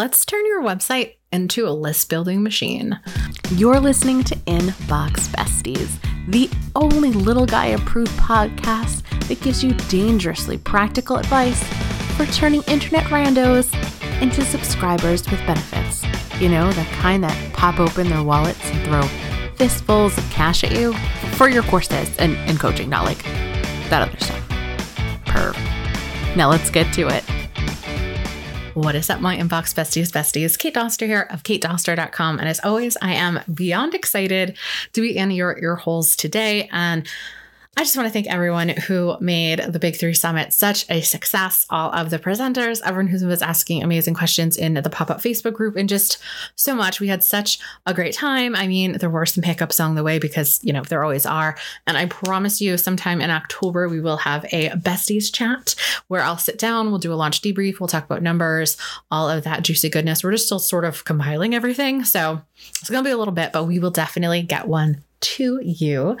let's turn your website into a list building machine. You're listening to Inbox Besties, the only little guy approved podcast that gives you dangerously practical advice for turning internet randos into subscribers with benefits. You know, the kind that pop open their wallets and throw fistfuls of cash at you for your courses and, and coaching, not like that other stuff. Perv. Now let's get to it. What is up, my inbox besties, besties? Kate Doster here of katedoster.com. And as always, I am beyond excited to be in your ear holes today. And I just want to thank everyone who made the Big Three Summit such a success. All of the presenters, everyone who was asking amazing questions in the pop up Facebook group, and just so much. We had such a great time. I mean, there were some hiccups along the way because, you know, there always are. And I promise you, sometime in October, we will have a besties chat where I'll sit down, we'll do a launch debrief, we'll talk about numbers, all of that juicy goodness. We're just still sort of compiling everything. So it's going to be a little bit, but we will definitely get one to you.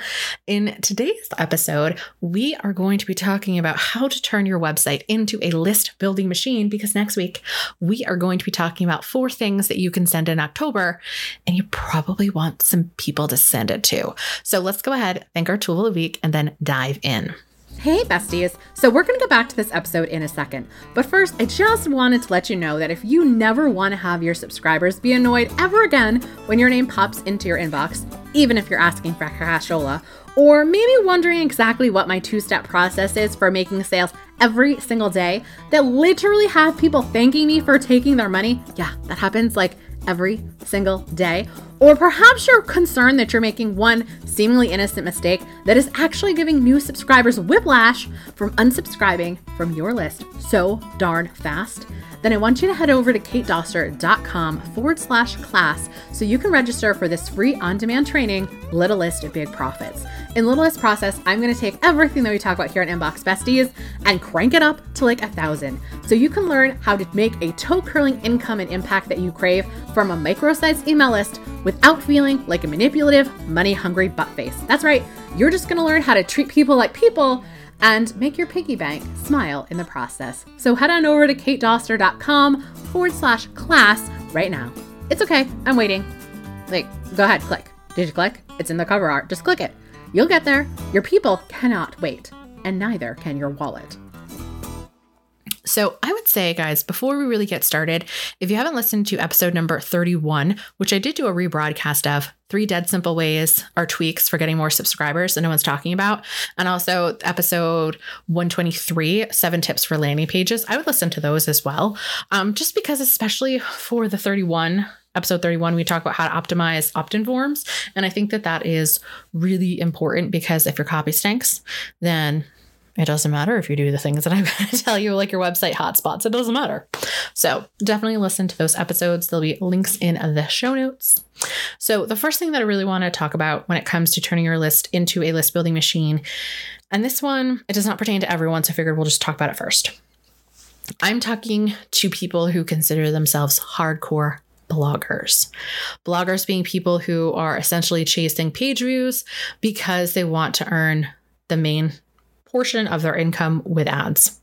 In today's episode, we are going to be talking about how to turn your website into a list building machine because next week we are going to be talking about four things that you can send in October and you probably want some people to send it to. So let's go ahead, thank our tool of the week, and then dive in. Hey, besties. So, we're going to go back to this episode in a second. But first, I just wanted to let you know that if you never want to have your subscribers be annoyed ever again when your name pops into your inbox, even if you're asking for a cashola, or maybe wondering exactly what my two step process is for making sales every single day that literally have people thanking me for taking their money, yeah, that happens like every single day. Or perhaps you're concerned that you're making one seemingly innocent mistake that is actually giving new subscribers whiplash from unsubscribing from your list so darn fast then I want you to head over to katedoster.com forward slash class so you can register for this free on demand training, Little List of Big Profits. In Little List process, I'm going to take everything that we talk about here on Inbox Besties and crank it up to like a thousand so you can learn how to make a toe curling income and impact that you crave from a micro sized email list without feeling like a manipulative, money hungry butt face. That's right, you're just going to learn how to treat people like people and make your piggy bank smile in the process. So head on over to katedoster.com forward slash class right now. It's okay, I'm waiting. Like, go ahead, click. Did you click? It's in the cover art. Just click it. You'll get there. Your people cannot wait, and neither can your wallet. So, I would say, guys, before we really get started, if you haven't listened to episode number 31, which I did do a rebroadcast of, three dead simple ways or tweaks for getting more subscribers that no one's talking about, and also episode 123, seven tips for landing pages, I would listen to those as well. Um, just because, especially for the 31, episode 31 we talk about how to optimize opt-in forms and i think that that is really important because if your copy stinks then it doesn't matter if you do the things that I'm going to tell you, like your website hotspots. It doesn't matter. So definitely listen to those episodes. There'll be links in the show notes. So, the first thing that I really want to talk about when it comes to turning your list into a list building machine, and this one, it does not pertain to everyone. So, I figured we'll just talk about it first. I'm talking to people who consider themselves hardcore bloggers. Bloggers being people who are essentially chasing page views because they want to earn the main portion of their income with ads.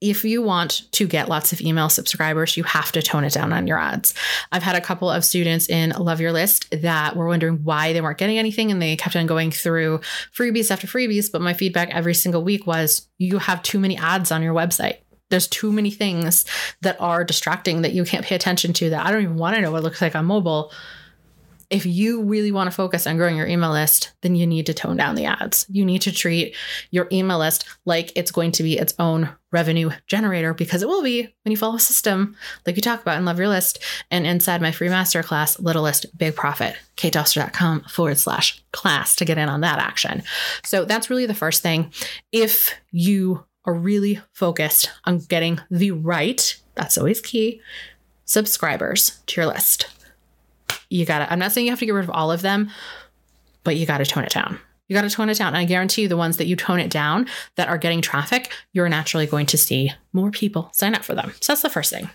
If you want to get lots of email subscribers, you have to tone it down on your ads. I've had a couple of students in Love Your List that were wondering why they weren't getting anything and they kept on going through freebies after freebies. But my feedback every single week was you have too many ads on your website there's too many things that are distracting that you can't pay attention to that I don't even want to know what it looks like on mobile if you really want to focus on growing your email list, then you need to tone down the ads. You need to treat your email list like it's going to be its own revenue generator because it will be when you follow a system like you talk about in Love Your List and inside my free masterclass, Little List Big Profit, katedoster.com forward slash class to get in on that action. So that's really the first thing. If you are really focused on getting the right, that's always key, subscribers to your list you gotta, I'm not saying you have to get rid of all of them, but you gotta tone it down. You gotta tone it down. And I guarantee you, the ones that you tone it down that are getting traffic, you're naturally going to see more people sign up for them. So that's the first thing.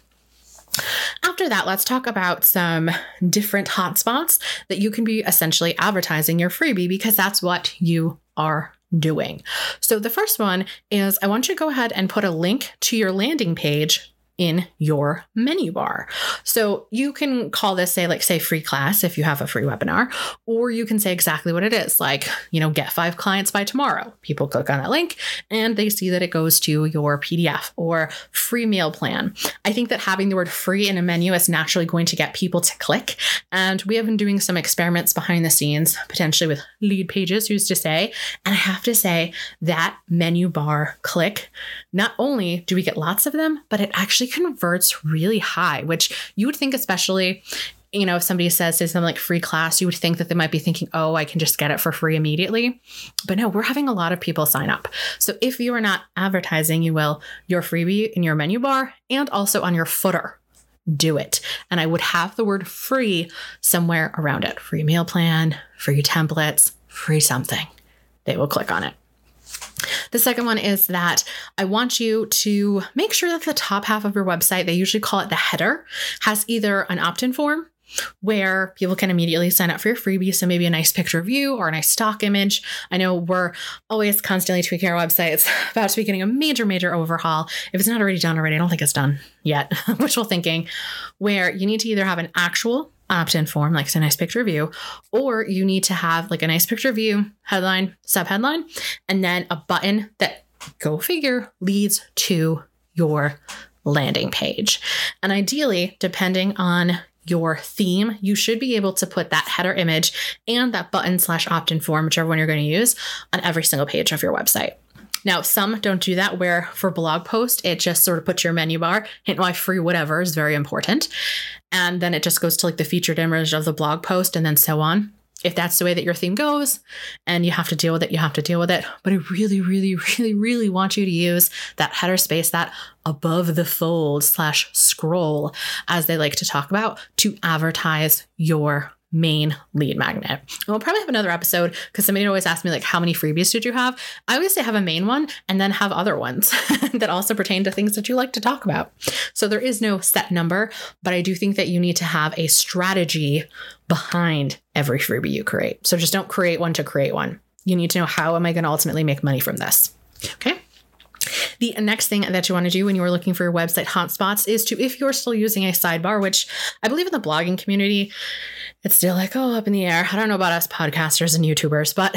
After that, let's talk about some different hotspots that you can be essentially advertising your freebie because that's what you are doing. So the first one is I want you to go ahead and put a link to your landing page in your menu bar. So you can call this, say, like, say, free class if you have a free webinar, or you can say exactly what it is, like, you know, get five clients by tomorrow. People click on that link and they see that it goes to your PDF or free meal plan. I think that having the word free in a menu is naturally going to get people to click. And we have been doing some experiments behind the scenes, potentially with Leadpages, who's to say. And I have to say that menu bar click, not only do we get lots of them, but it actually converts really high, which you would think, especially you know, if somebody says say something like free class, you would think that they might be thinking, oh, I can just get it for free immediately. But no, we're having a lot of people sign up. So if you are not advertising, you will your freebie in your menu bar and also on your footer. Do it. And I would have the word free somewhere around it free meal plan, free templates, free something. They will click on it. The second one is that I want you to make sure that the top half of your website, they usually call it the header, has either an opt in form where people can immediately sign up for your freebie. So maybe a nice picture of you or a nice stock image. I know we're always constantly tweaking our websites, about to be getting a major, major overhaul. If it's not already done already, I don't think it's done yet, wishful thinking, where you need to either have an actual opt-in form, like it's a nice picture view, or you need to have like a nice picture you, headline, subheadline, and then a button that go figure leads to your landing page. And ideally, depending on your theme, you should be able to put that header image and that button slash opt in form, whichever one you're going to use, on every single page of your website. Now, some don't do that, where for blog post, it just sort of puts your menu bar, hint why free whatever is very important. And then it just goes to like the featured image of the blog post and then so on if that's the way that your theme goes and you have to deal with it, you have to deal with it. But I really, really, really, really want you to use that header space, that above the fold slash scroll, as they like to talk about, to advertise your main lead magnet. And we'll probably have another episode because somebody always asks me like how many freebies did you have? I always say have a main one and then have other ones that also pertain to things that you like to talk about. So there is no set number, but I do think that you need to have a strategy behind every freebie you create. So just don't create one to create one. You need to know how am I going to ultimately make money from this? Okay? The next thing that you want to do when you are looking for your website hotspots is to, if you're still using a sidebar, which I believe in the blogging community, it's still like, oh, up in the air. I don't know about us podcasters and YouTubers, but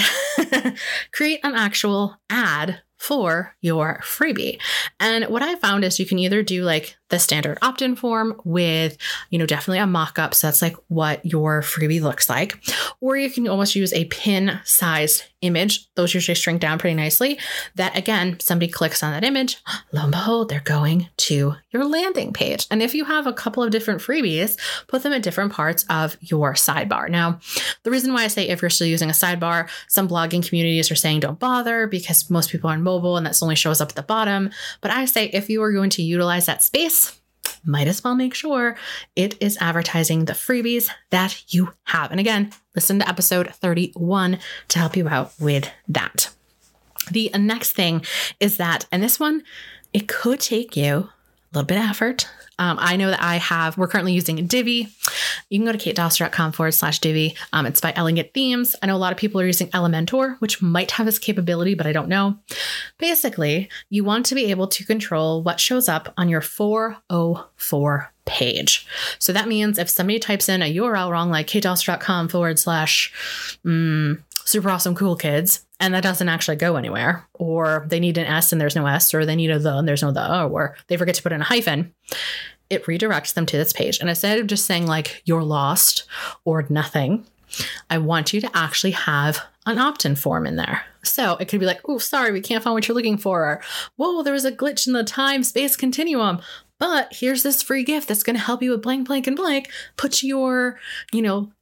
create an actual ad for your freebie. And what I found is you can either do like the standard opt-in form with, you know, definitely a mock-up. So that's like what your freebie looks like. Or you can almost use a pin sized image. Those usually shrink down pretty nicely. That again, somebody clicks on that image, lo and behold, they're going to your landing page. And if you have a couple of different freebies, put them at different parts of your sidebar. Now, the reason why I say if you're still using a sidebar, some blogging communities are saying don't bother because most people are on mobile and that only shows up at the bottom. But I say if you are going to utilize that space, might as well make sure it is advertising the freebies that you have. And again, listen to episode 31 to help you out with that. The next thing is that, and this one, it could take you a little bit of effort, um, I know that I have, we're currently using Divi. You can go to katedoster.com forward slash Divi. Um, it's by Elegant Themes. I know a lot of people are using Elementor, which might have this capability, but I don't know. Basically, you want to be able to control what shows up on your 404 page. So that means if somebody types in a URL wrong, like katedoster.com forward slash mm, super awesome cool kids, and that doesn't actually go anywhere, or they need an S and there's no S, or they need a the and there's no the, or they forget to put in a hyphen, it redirects them to this page. And instead of just saying like you're lost or nothing, I want you to actually have an opt in form in there. So it could be like, oh, sorry, we can't find what you're looking for. Or, whoa, there was a glitch in the time space continuum. But here's this free gift that's going to help you with blank, blank, and blank. Put your, you know,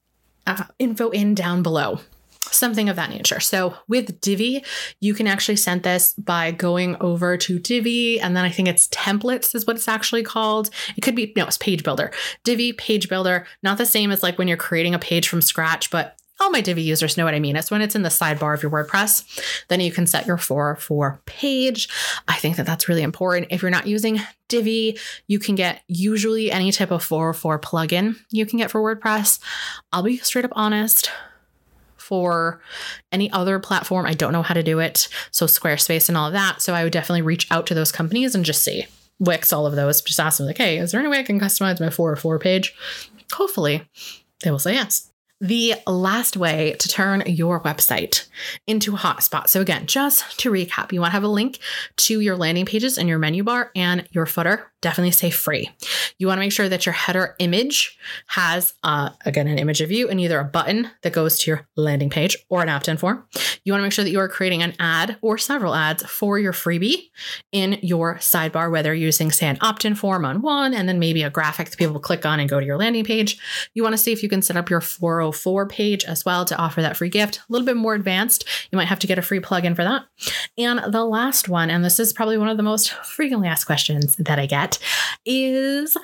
uh, info in down below something of that nature. So with Divi, you can actually send this by going over to Divi, and then I think it's templates is what it's actually called. It could be no, it's Page Builder. Divi Page Builder, not the same as like when you're creating a page from scratch, but all my Divi users know what I mean. It's when it's in the sidebar of your WordPress, then you can set your 404 page. I think that that's really important. If you're not using Divi, you can get usually any type of 404 plugin you can get for WordPress. I'll be straight up honest for any other platform. I don't know how to do it. So Squarespace and all of that. So I would definitely reach out to those companies and just see. Wix, all of those. Just ask them, like, hey, is there any way I can customize my 404 page? Hopefully, they will say yes. The last way to turn your website into a hotspot. So, again, just to recap, you want to have a link to your landing pages in your menu bar and your footer. Definitely say free. You want to make sure that your header image has, uh, again, an image of you and either a button that goes to your landing page or an opt in form. You want to make sure that you are creating an ad or several ads for your freebie in your sidebar, whether using, say, an opt in form on one and then maybe a graphic that people click on and go to your landing page. You want to see if you can set up your 404 page as well to offer that free gift. A little bit more advanced. You might have to get a free plugin for that. And the last one, and this is probably one of the most frequently asked questions that I get, is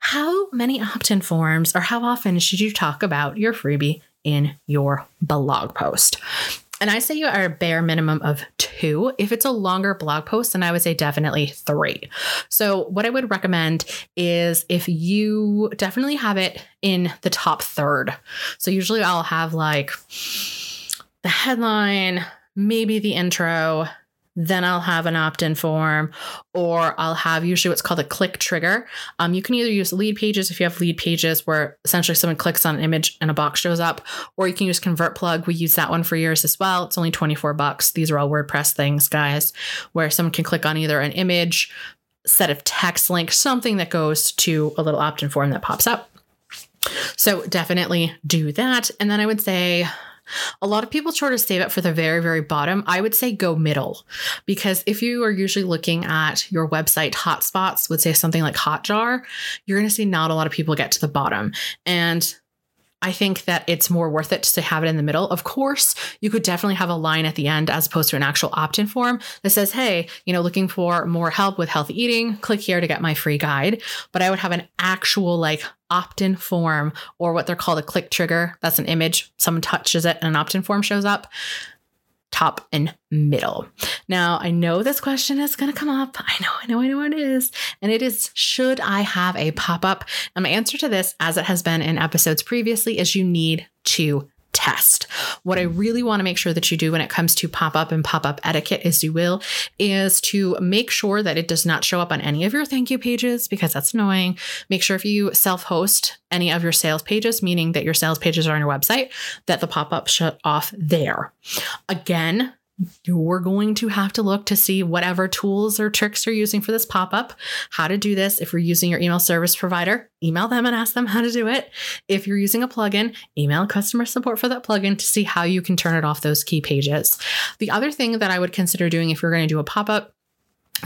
how many opt in forms or how often should you talk about your freebie in your blog post? And I say you are a bare minimum of two. If it's a longer blog post, then I would say definitely three. So, what I would recommend is if you definitely have it in the top third. So, usually I'll have like the headline, maybe the intro, then I'll have an opt in form, or I'll have usually what's called a click trigger. Um, you can either use Leadpages if you have Leadpages where essentially someone clicks on an image and a box shows up, or you can use ConvertPlug. We use that one for years as well. It's only 24 bucks. These are all WordPress things, guys, where someone can click on either an image, set of text link, something that goes to a little opt in form that pops up. So definitely do that. And then I would say, a lot of people try to save it for the very, very bottom. I would say go middle because if you are usually looking at your website hotspots, would say something like Hotjar, you're going to see not a lot of people get to the bottom. And I think that it's more worth it to have it in the middle. Of course, you could definitely have a line at the end as opposed to an actual opt in form that says, hey, you know, looking for more help with healthy eating, click here to get my free guide. But I would have an actual like opt in form or what they're called a click trigger. That's an image. Someone touches it and an opt in form shows up top and middle. Now, I know this question is going to come up. I know, I know, I know it is. And it is should I have a pop up? And my answer to this, as it has been in episodes previously, is you need to test. What I really want to make sure that you do when it comes to pop up and pop up etiquette, as you will, is to make sure that it does not show up on any of your thank you pages because that's annoying. Make sure if you self host any of your sales pages, meaning that your sales pages are on your website, that the pop up shut off there. Again, you're going to have to look to see whatever tools or tricks you're using for this pop up, how to do this. If you're using your email service provider, email them and ask them how to do it. If you're using a plugin, email customer support for that plugin to see how you can turn it off those key pages. The other thing that I would consider doing if you're going to do a pop up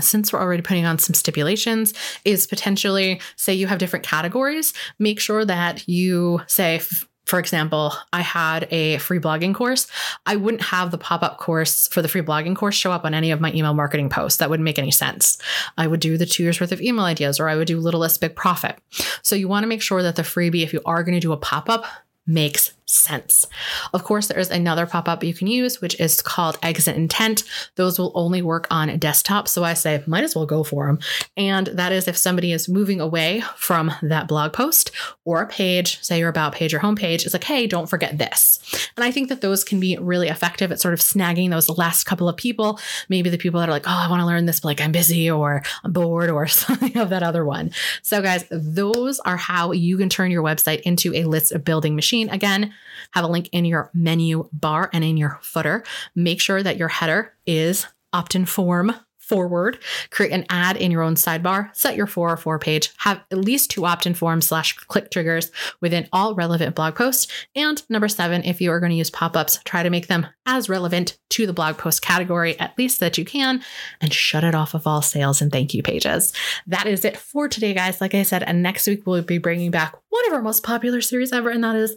since we're already putting on some stipulations, is potentially say you have different categories, make sure that you say, for example, I had a free blogging course. I wouldn't have the pop up course for the free blogging course show up on any of my email marketing posts. That wouldn't make any sense. I would do the two years worth of email ideas, or I would do Little List Big Profit. So you want to make sure that the freebie, if you are going to do a pop up, makes sense. Of course, there is another pop up you can use, which is called exit intent. Those will only work on desktop. So I say, might as well go for them. And that is if somebody is moving away from that blog post or a page, say your about page or homepage, it's like, hey, don't forget this. And I think that those can be really effective at sort of snagging those last couple of people. Maybe the people that are like, oh, I want to learn this, but like I'm busy or I'm bored or something of that other one. So, guys, those are how you can turn your website into a list building machine. Again, have a link in your menu bar and in your footer. Make sure that your header is opt in form forward, create an ad in your own sidebar, set your 404 page, have at least two opt in forms slash click triggers within all relevant blog posts. And number seven, if you are going to use pop ups, try to make them as relevant to the blog post category, at least that you can, and shut it off of all sales and thank you pages. That is it for today, guys. Like I said, and next week we'll be bringing back one of our most popular series ever, and that is